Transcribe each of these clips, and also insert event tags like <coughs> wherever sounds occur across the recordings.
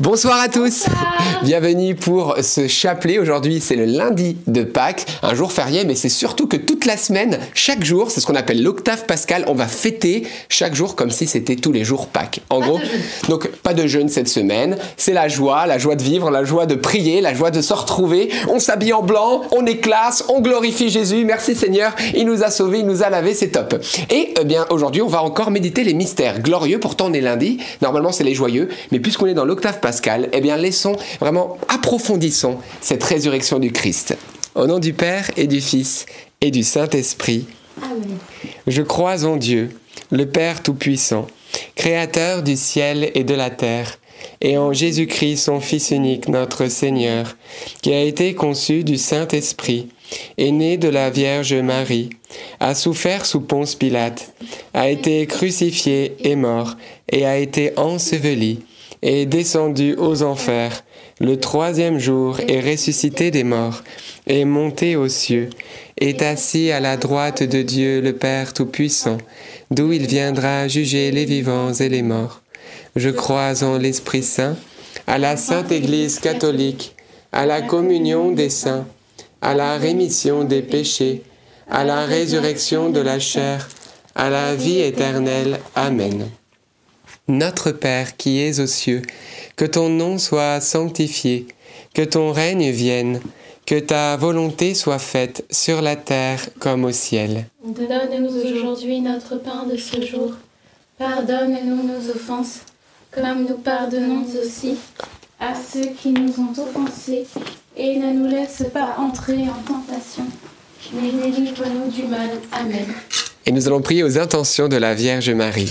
Bonsoir à tous, bienvenue pour ce chapelet. Aujourd'hui c'est le lundi de Pâques, un jour férié, mais c'est surtout que toute la semaine, chaque jour, c'est ce qu'on appelle l'octave pascal, on va fêter chaque jour comme si c'était tous les jours Pâques. En gros, donc pas de jeûne cette semaine, c'est la joie, la joie de vivre, la joie de prier, la joie de se retrouver. On s'habille en blanc, on est classe, on glorifie Jésus, merci Seigneur, il nous a sauvés, il nous a lavés, c'est top. Et eh bien aujourd'hui on va encore méditer les mystères glorieux, pourtant on est lundi, normalement c'est les joyeux, mais puisqu'on est dans l'octave pascal, Pascal, eh bien laissons vraiment, approfondissons cette résurrection du Christ. Au nom du Père et du Fils et du Saint-Esprit. Je crois en Dieu, le Père Tout-Puissant, Créateur du ciel et de la terre, et en Jésus-Christ, son Fils unique, notre Seigneur, qui a été conçu du Saint-Esprit, est né de la Vierge Marie, a souffert sous Ponce Pilate, a été crucifié et mort, et a été enseveli est descendu aux enfers, le troisième jour est ressuscité des morts, est monté aux cieux, est assis à la droite de Dieu le Père Tout-Puissant, d'où il viendra juger les vivants et les morts. Je crois en l'Esprit Saint, à la Sainte Église catholique, à la communion des saints, à la rémission des péchés, à la résurrection de la chair, à la vie éternelle. Amen. Notre Père qui es aux cieux, que ton nom soit sanctifié, que ton règne vienne, que ta volonté soit faite sur la terre comme au ciel. Donne-nous aujourd'hui notre pain de ce jour. Pardonne-nous nos offenses, comme nous pardonnons aussi à ceux qui nous ont offensés, et ne nous laisse pas entrer en tentation, mais délivre-nous du mal. Amen. Et nous allons prier aux intentions de la Vierge Marie.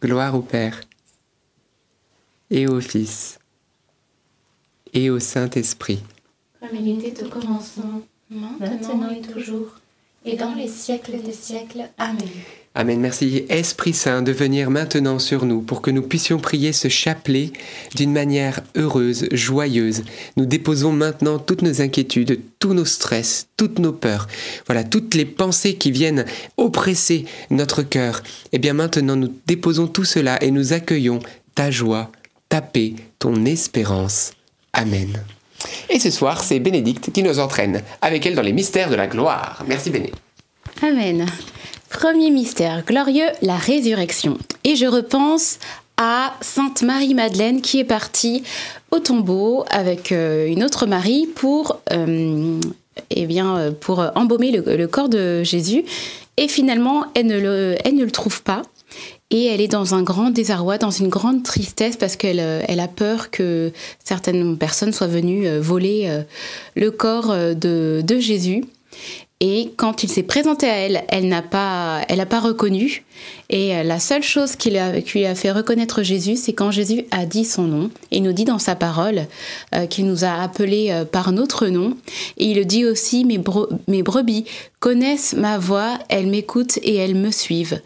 Gloire au Père, et au Fils, et au Saint-Esprit. Comme il était au commencement, maintenant et toujours, et dans les siècles des siècles. Amen. Amen. Merci Esprit Saint de venir maintenant sur nous pour que nous puissions prier ce chapelet d'une manière heureuse, joyeuse. Nous déposons maintenant toutes nos inquiétudes, tous nos stress, toutes nos peurs, voilà, toutes les pensées qui viennent oppresser notre cœur. Et bien maintenant nous déposons tout cela et nous accueillons ta joie, ta paix, ton espérance. Amen. Et ce soir, c'est Bénédicte qui nous entraîne avec elle dans les mystères de la gloire. Merci Bénédicte. Amen. Premier mystère glorieux, la résurrection. Et je repense à Sainte Marie-Madeleine qui est partie au tombeau avec euh, une autre Marie pour, euh, eh bien, euh, pour embaumer le, corps de Jésus. Et finalement, elle ne le, trouve pas. Et elle est dans un grand désarroi, dans une grande tristesse parce qu'elle elle a peur que certaines personnes soient venues voler le corps de Jésus. Et quand il s'est présenté à elle, elle n'a pas, reconnu. Et euh, la seule chose qui lui, a, fait reconnaître Jésus, c'est quand Jésus a dit son nom. Il nous dit dans sa parole euh, qu'il nous a appelés euh, par notre nom. Et il dit aussi, mes, brebis connaissent ma voix, elles m'écoutent et elles me suivent.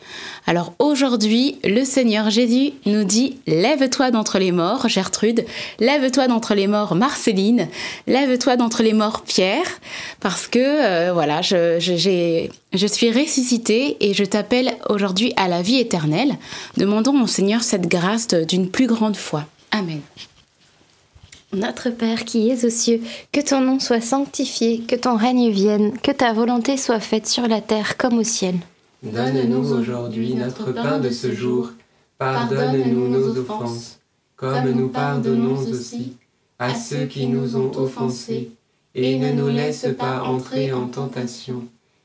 Alors aujourd'hui, le Seigneur Jésus nous dit, lève-toi d'entre les morts, Gertrude, lève-toi d'entre les morts, Marceline, lève-toi d'entre les morts, Pierre, parce que voilà, je, je suis ressuscité et je t'appelle aujourd'hui à la vie éternelle. Demandons au Seigneur cette grâce d'une plus grande foi. Amen. Notre Père qui es aux cieux, que ton nom soit sanctifié, que ton règne vienne, que ta volonté soit faite sur la terre comme au ciel. Donne-nous aujourd'hui notre pain de ce jour. Pardonne-nous nos offenses, comme nous pardonnons aussi à ceux qui nous ont offensés, et ne nous laisse pas entrer en tentation,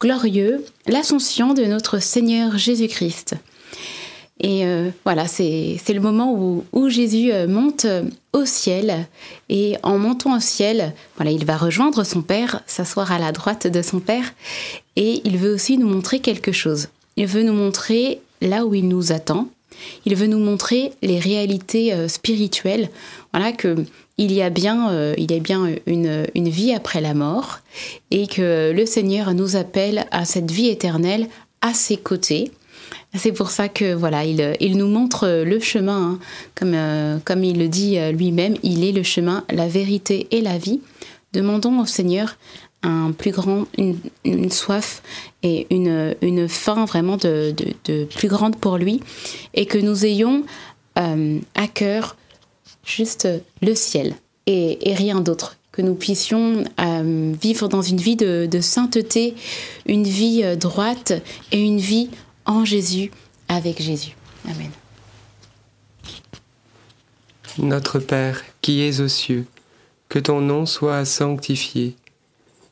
glorieux, l'ascension de notre Seigneur Jésus-Christ. Et euh, voilà, c'est le moment où, où Jésus euh, monte au ciel. Et en montant au ciel, voilà, il va rejoindre son Père, s'asseoir à la droite de son Père. Et il veut aussi nous montrer quelque chose. Il veut nous montrer là où il nous attend. Il veut nous montrer les réalités euh, spirituelles. Voilà que il y a bien, euh, il y a bien une, une vie après la mort et que le Seigneur nous appelle à cette vie éternelle à ses côtés. C'est pour ça que voilà, il, nous montre le chemin, hein. comme, euh, comme il le dit lui-même, il est le chemin, la vérité et la vie. Demandons au Seigneur un plus grand, une, soif et une, une faim vraiment de, de, de plus grande pour lui, et que nous ayons euh, à cœur juste le ciel et, et rien d'autre. Que nous puissions euh, vivre dans une vie de, de sainteté, une vie euh, droite et une vie en Jésus, avec Jésus. Amen. Notre Père qui es aux cieux, que ton nom soit sanctifié,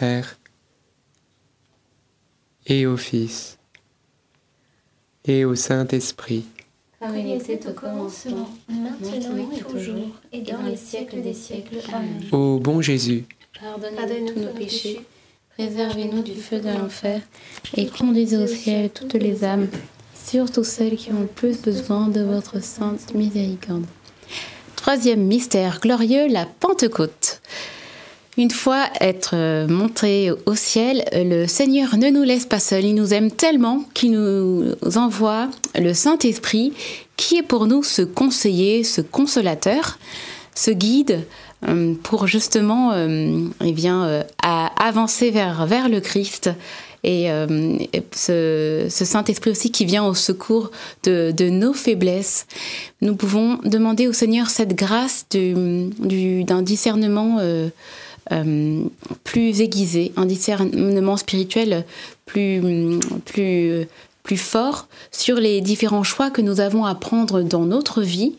Père et au Fils et au Saint-Esprit. Comme il était au commencement, maintenant et toujours, et dans les siècles des siècles. Amen. Ô bon Jésus, Pardonnez-nous tous nos péchés, préservez-nous du feu de l'enfer, et conduisez au ciel toutes les âmes, surtout celles qui ont le plus besoin de votre sainte miséricorde. Troisième mystère glorieux, la Pentecôte. Une fois être euh, monté au ciel, le Seigneur ne nous laisse pas seuls. Il nous aime tellement qu'il nous envoie le Saint-Esprit qui est pour nous ce conseiller, ce consolateur, ce guide euh, pour justement euh, eh bien, euh, à avancer vers, vers le Christ. Et euh, ce, Saint-Esprit aussi qui vient au secours de, nos faiblesses. Nous pouvons demander au Seigneur cette grâce du- du- d'un discernement euh, euh, plus aiguisé, un discernement spirituel plus, plus, plus fort sur les différents choix que nous avons à prendre dans notre vie,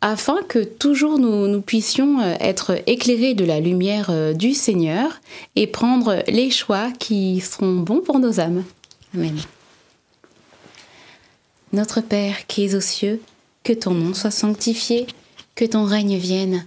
afin que toujours nous, puissions euh, être éclairés de la lumière euh, du Seigneur et prendre les choix qui seront bons pour nos âmes. Amen. Notre Père qui es aux cieux, que ton nom soit sanctifié, que ton règne vienne,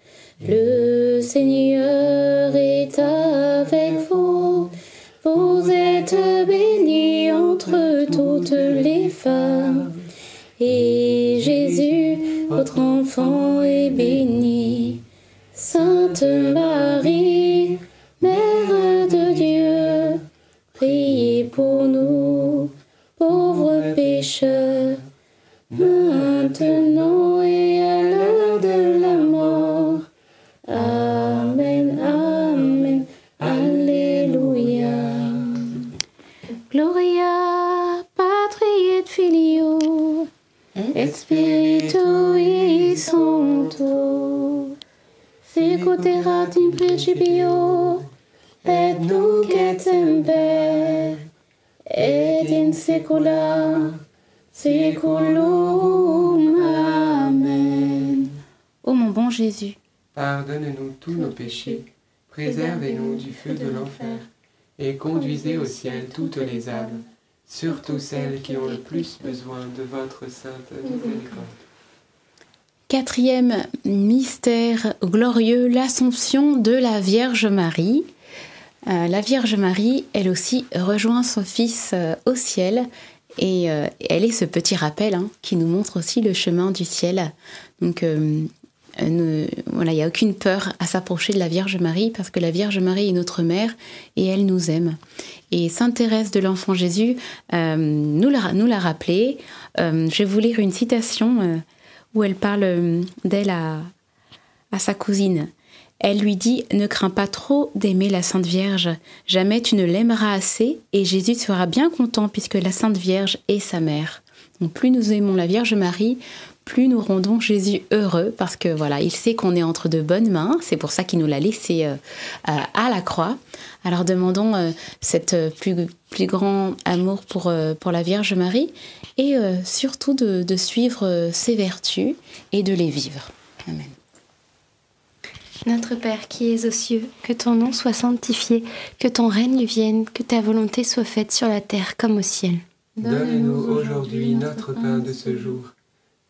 Le Seigneur est avec vous. Vous êtes bénie entre toutes les femmes. Et Jésus, votre enfant, est béni. Sainte Marie, Mère de Dieu, priez pour nous, pauvres pécheurs, maintenant principio, et nunc et semper, et in saecula saeculum. Amen. Ô mon bon Jésus, Pardonne-nous tous nos péchés, préservez-nous du feu de l'enfer, et conduisez au ciel toutes les âmes, surtout celles qui ont le plus besoin de votre sainte miséricorde. Quatrième mystère glorieux, l'Assomption de la Vierge Marie. Euh, la Vierge Marie, elle aussi, rejoint son Fils euh, au ciel. Et euh, elle est ce petit rappel hein, qui nous montre aussi le chemin du ciel. Donc voilà, il n'y a aucune peur à s'approcher de la Vierge Marie parce que la Vierge Marie est notre mère et elle nous aime. Et Sainte Thérèse de l'Enfant Jésus nous l'a nous rappelé. Je vais vous lire une citation où elle parle euh, d'elle à, à sa cousine. Elle lui dit Ne crains pas trop d'aimer la Sainte Vierge, jamais tu ne l'aimeras assez, et Jésus sera bien content puisque la Sainte Vierge est sa mère. Donc plus nous aimons la Vierge Marie, plus nous rendons Jésus heureux parce que voilà, il sait qu'on est entre de bonnes mains. C'est pour ça qu'il nous l'a laissé euh, à la croix. Alors demandons euh, cette plus, plus grand amour pour, pour la Vierge Marie et surtout de, de suivre ses vertus et de les vivre. Amen. Notre Père qui es aux cieux, que ton nom soit sanctifié, que ton règne vienne, que ta volonté soit faite sur la terre comme au ciel. Donne-nous aujourd'hui notre pain de ce jour.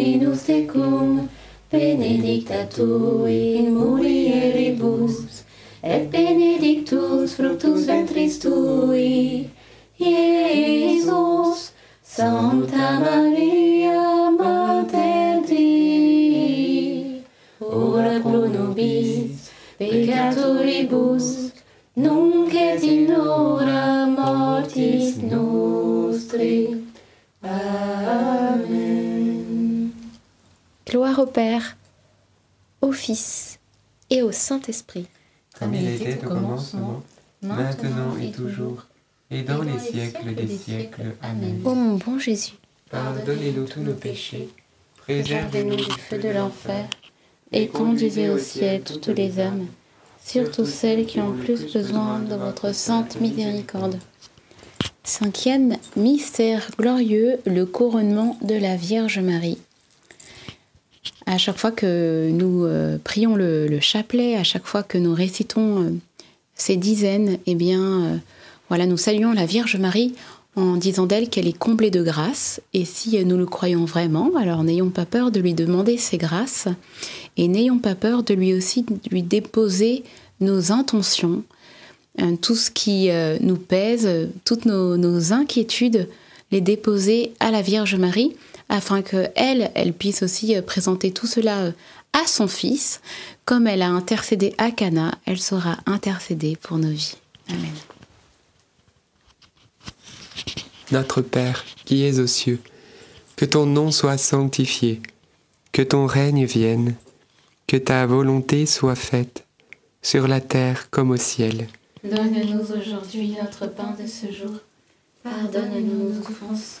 Dominus tecum, benedicta tu in mulieribus, et benedictus fructus ventris tui, Iesus. Sancta Maria, Mater Dei, ora pro nobis peccatoribus, nunc et in hora Gloire au Père, au Fils et au Saint-Esprit. Comme il était au commencement, maintenant et toujours, et dans les siècles des siècles. Amen. Ô mon bon Jésus, Pardonnez-nous tous nos péchés, Préservez-nous préservez-nous du feu de l'enfer et conduisez au ciel toutes les âmes, surtout celles qui ont plus besoin de votre sainte miséricorde. Cinquième mystère glorieux, le couronnement de la Vierge Marie. À chaque fois que nous euh, prions le, le chapelet, à chaque fois que nous récitons euh, ces dizaines, eh bien, euh, voilà, nous saluons la Vierge Marie en disant d'elle qu'elle est comblée de grâce. Et si nous le croyons vraiment, alors n'ayons pas peur de lui demander ses grâces et n'ayons pas peur de lui aussi lui déposer nos intentions, tout ce qui nous pèse, toutes nos, nos inquiétudes, les déposer à la Vierge Marie afin que elle, elle puisse aussi euh, présenter tout cela euh, à son Fils. Comme elle a intercédé à Cana, elle saura intercéder pour nos vies. Amen. Notre Père, qui es aux cieux, Que ton nom soit sanctifié, que ton règne vienne, que ta volonté soit faite, sur la terre comme au ciel. Donne-nous aujourd'hui notre pain de ce jour. Pardonne-nous nos offenses,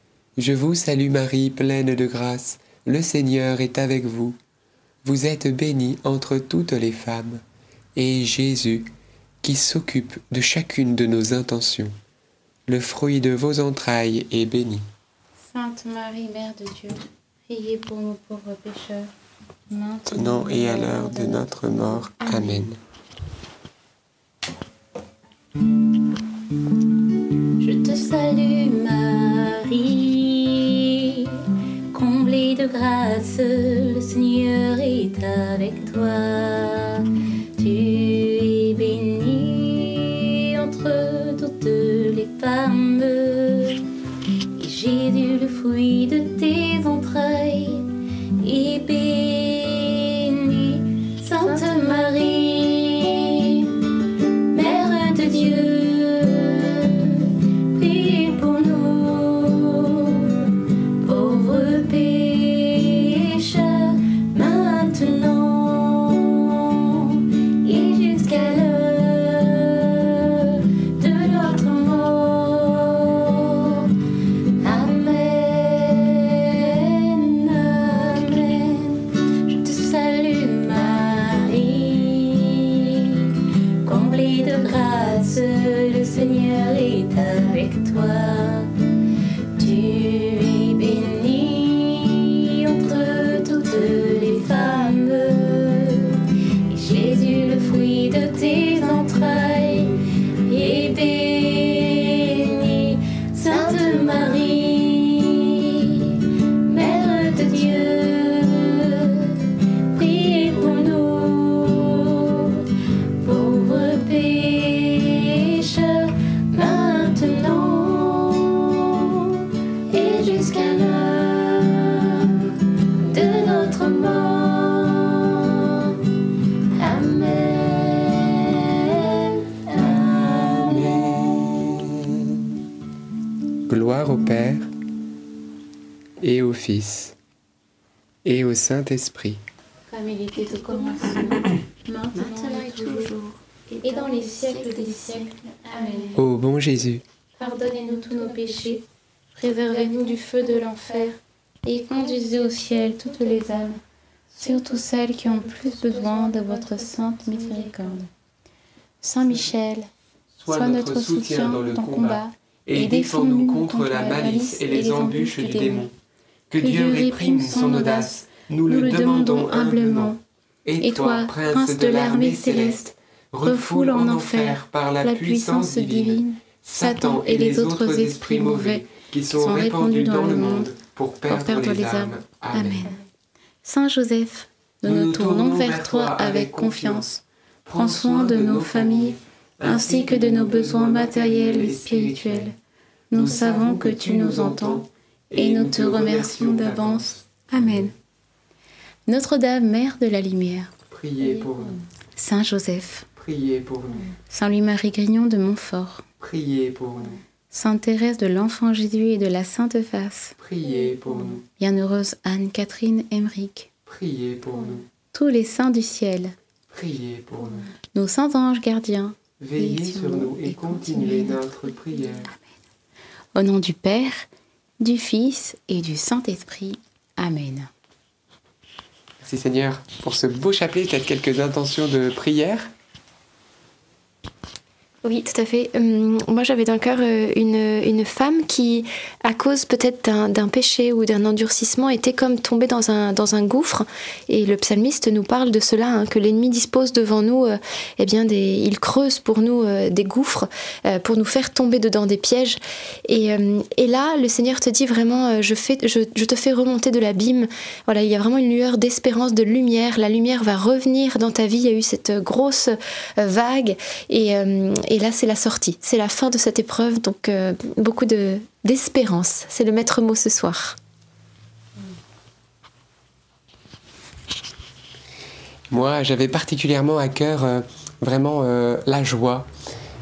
Je vous salue Marie, pleine de grâce. Le Seigneur est avec vous. Vous êtes bénie entre toutes les femmes, et Jésus, qui s'occupe de chacune de nos intentions, le fruit de vos entrailles, est béni. Sainte Marie, Mère de Dieu, priez pour nous pauvres pécheurs, Maintenant et à l'heure de notre mort. Amen. Je te salue Marie, de grâce, le Seigneur est avec toi. Tu es bénie entre toutes les femmes, et Jésus, le fruit de tes Saint-Esprit. Comme il était au commencement, <coughs> maintenant et toujours, et dans les siècles des siècles. Amen. Ô bon Jésus, Pardonnez-nous tous nos péchés, préservez-nous du feu de l'enfer, et conduisez au ciel toutes les âmes, surtout celles qui ont plus besoin de votre sainte miséricorde. Saint Michel, Sois notre soutien dans le combat et défends-nous contre la malice et les embûches du démon. Que Dieu réprime son audace, nous le demandons humblement. Et toi, prince de l'armée céleste, refoule en enfer par la puissance divine Satan et les autres esprits mauvais qui sont répandus dans le monde pour perdre les âmes. Amen. Saint Joseph, nous nous tournons vers toi avec confiance. Prends soin de nos familles ainsi que de nos besoins matériels et spirituels. Nous savons que tu nous entends et nous te remercions d'avance. Amen. Notre-Dame, Mère de la Lumière, Priez pour nous. Saint Joseph, Priez pour nous. Saint Louis-Marie Grignon de Montfort, Priez pour nous. Sainte Thérèse de l'Enfant Jésus et de la Sainte Face, Priez pour nous. Bienheureuse Anne-Catherine Emmerich, Priez pour nous. tous les saints du ciel, Priez pour nous. nos saints anges gardiens, Veillez sur nous et continuez notre prière. au nom du Père, du Fils et du Saint-Esprit. Amen. Merci Seigneur pour ce beau chapelet, peut-être quelques intentions de prière. Oui, tout à fait. Hum, moi, j'avais dans le cœur euh, une, une femme qui, à cause peut-être d'un- péché ou d'un endurcissement, était comme tombée dans un, dans un gouffre. Et le psalmiste nous parle de cela, hein, que l'ennemi dispose devant nous, euh, eh bien, il creuse pour nous euh, des gouffres, euh, pour nous faire tomber dedans des pièges. Et, et là, le Seigneur te dit vraiment, je, je, te fais remonter de l'abîme. Voilà, il y a vraiment une lueur d'espérance, de lumière. La lumière va revenir dans ta vie. Il y a eu cette grosse vague. Et, euh, et là, c'est la sortie. C'est la fin de cette épreuve. Donc, euh, beaucoup de, d'espérance. C'est le maître mot ce soir. Moi, j'avais particulièrement à cœur euh, vraiment euh, la joie.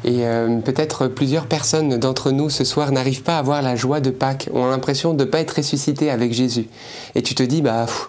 Et peut-être plusieurs personnes d'entre nous ce soir n'arrivent pas à avoir la joie de Pâques, ont l'impression de ne pas être ressuscités avec Jésus. Et tu te dis, bah, pff,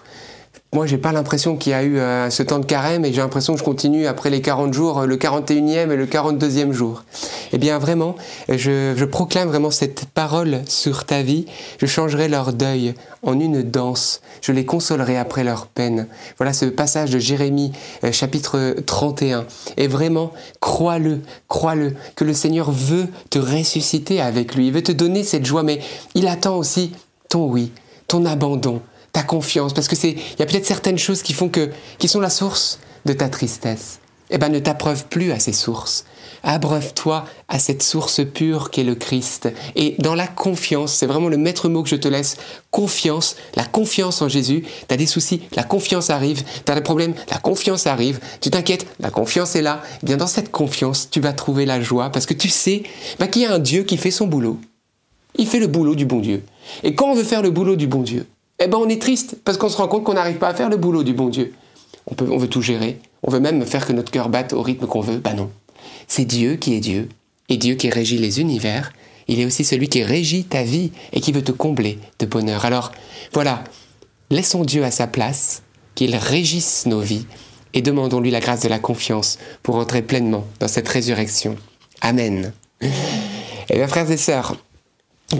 moi, j'ai pas l'impression qu'il y a eu euh, ce temps de carême et j'ai l'impression que je continue après les 40 jours, euh, le 41e et le 42e jour. Eh bien, vraiment, je, je proclame vraiment cette parole sur ta vie. Je changerai leur deuil en une danse. Je les consolerai après leur peine. Voilà ce passage de Jérémie, euh, chapitre 31. Et vraiment, crois-le, crois-le, que le Seigneur veut te ressusciter avec lui. Il veut te donner cette joie, mais il attend aussi ton oui, ton abandon, ta confiance, parce que c'est, il y a peut-être certaines choses qui font que, qui sont la source de ta tristesse. Eh ben, ne t'abreuve plus à ces sources. Abreuve-toi à cette source pure qu'est le Christ. Et dans la confiance, c'est vraiment le maître mot que je te laisse. Confiance, la confiance en Jésus. T'as des soucis, la confiance arrive. T'as des problèmes, la confiance arrive. Tu t'inquiètes, la confiance est là. Eh bien, dans cette confiance, tu vas trouver la joie parce que tu sais bah, qu'il y a un Dieu qui fait son boulot. Il fait le boulot du bon Dieu. Et quand on veut faire le boulot du bon Dieu, eh ben on est triste parce qu'on se rend compte qu'on n'arrive pas à faire le boulot du bon Dieu. On, on veut tout gérer, on veut même faire que notre cœur batte au rythme qu'on veut. Bah non. C'est Dieu qui est Dieu, et Dieu qui régit les univers. Il est aussi celui qui régit ta vie et qui veut te combler de bonheur. Alors voilà, laissons Dieu à sa place, qu'il régisse nos vies, et demandons-lui la grâce de la confiance pour entrer pleinement dans cette résurrection. Amen. Eh bien, frères et sœurs,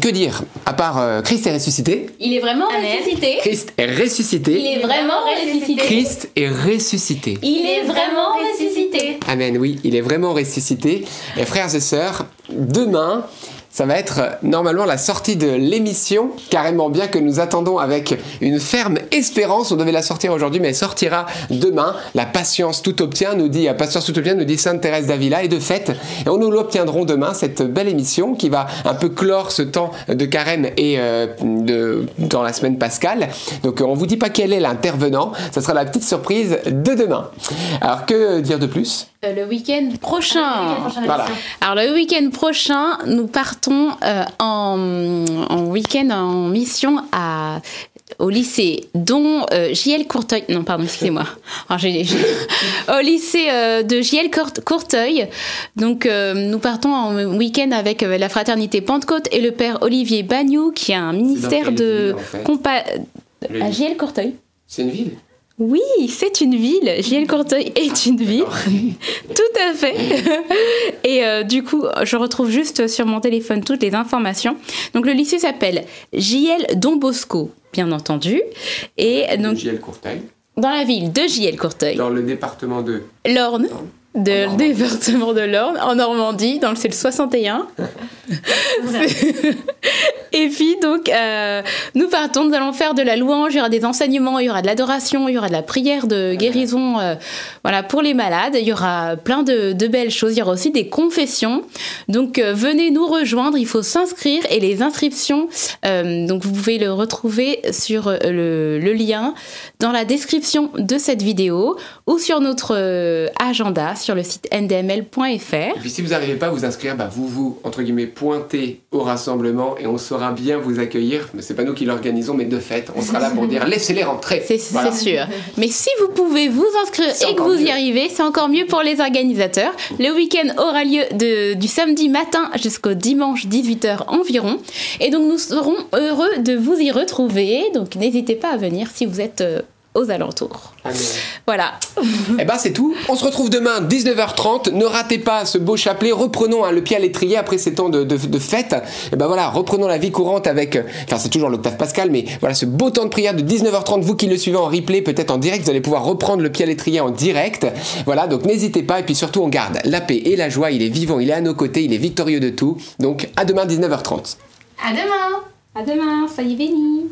que dire À part euh, Christ est ressuscité, Il est vraiment ressuscité. Christ est ressuscité, Il est vraiment ressuscité. Christ est ressuscité. Il est vraiment ressuscité. Amen, oui, il est vraiment ressuscité. Et frères et sœurs, demain, ça va être euh, normalement la sortie de l'émission, carrément bien que nous attendons avec une ferme espérance. On devait la sortir aujourd'hui, mais elle sortira demain. La patience tout obtient, nous dit, la patience tout obtient, nous dit Sainte Thérèse d'Avila. Et de fait, et on nous l'obtiendrons demain, cette belle émission qui va un peu clore ce temps de carême et euh, de, dans la semaine pascale. Donc on vous dit pas quel est l'intervenant, ça sera la petite surprise de demain. Alors que dire de plus? Euh, le week-end prochain. Voilà. Alors le week-end prochain, nous partons euh, en, en week-end en mission à au lycée, dont euh, JL Courteuil. Non, pardon, excusez-moi. Au lycée euh, de JL Court- Courteuil. Donc, euh, nous partons en week-end avec la fraternité Pentecôte et le père Olivier Bagnou, qui a un ministère de ville, en fait compa... Le- à JL Courteuil. C'est une ville Oui, c'est une ville. JL Courteuil est une ville. <laughs> Tout à fait. <laughs> Et euh, du coup, je retrouve juste sur mon téléphone toutes les informations. Donc le lycée s'appelle JL Don Bosco, bien entendu. Et donc JL Courteuil. dans la ville de JL Courteuil, Dans le département de. l'Orne, de Normandie. département de l'Orne, en Normandie, dans le c'est le 61. Et puis donc, euh, nous partons, nous allons faire de la louange, il y aura des enseignements, il y aura de l'adoration, il y aura de la prière de guérison euh, voilà, pour les malades, il y aura plein de, de belles choses, il y aura aussi des confessions. Donc euh, venez nous rejoindre, il faut s'inscrire et les inscriptions, donc vous pouvez le retrouver sur le, le lien dans la description de cette vidéo ou sur notre euh, agenda sur le site ndml.fr. Et puis si vous n'arrivez pas à vous inscrire, bah vous vous, entre guillemets, pointez au rassemblement et on saura bien vous accueillir. Mais c'est pas nous qui l'organisons, mais de fait, on sera là pour <laughs> dire laissez-les rentrer. C'est Voilà. sûr. Mais si vous pouvez vous inscrire et que vous y arrivez, c'est encore mieux pour les organisateurs. Le week-end aura lieu de- du samedi matin jusqu'au dimanche 18h environ. Et donc nous serons heureux de vous y retrouver. Donc n'hésitez pas à venir si vous êtes euh, aux alentours. Amen. Voilà. <laughs> Eh ben c'est tout. On se retrouve demain 19h30. Ne ratez pas ce beau chapelet. Reprenons hein, le pied à l'étrier après ces temps de, de, de fête. Et ben voilà, reprenons la vie courante avec. Enfin c'est toujours l'octave pascal, mais voilà ce beau temps de prière de 19h30. Vous qui le suivez en replay, peut-être en direct, vous allez pouvoir reprendre le pied à l'étrier en direct. Voilà, donc n'hésitez pas. Et puis surtout on garde la paix et la joie. Il est vivant, il est à nos côtés, il est victorieux de tout. Donc à demain 19h30. À demain À demain. Soyez bénis.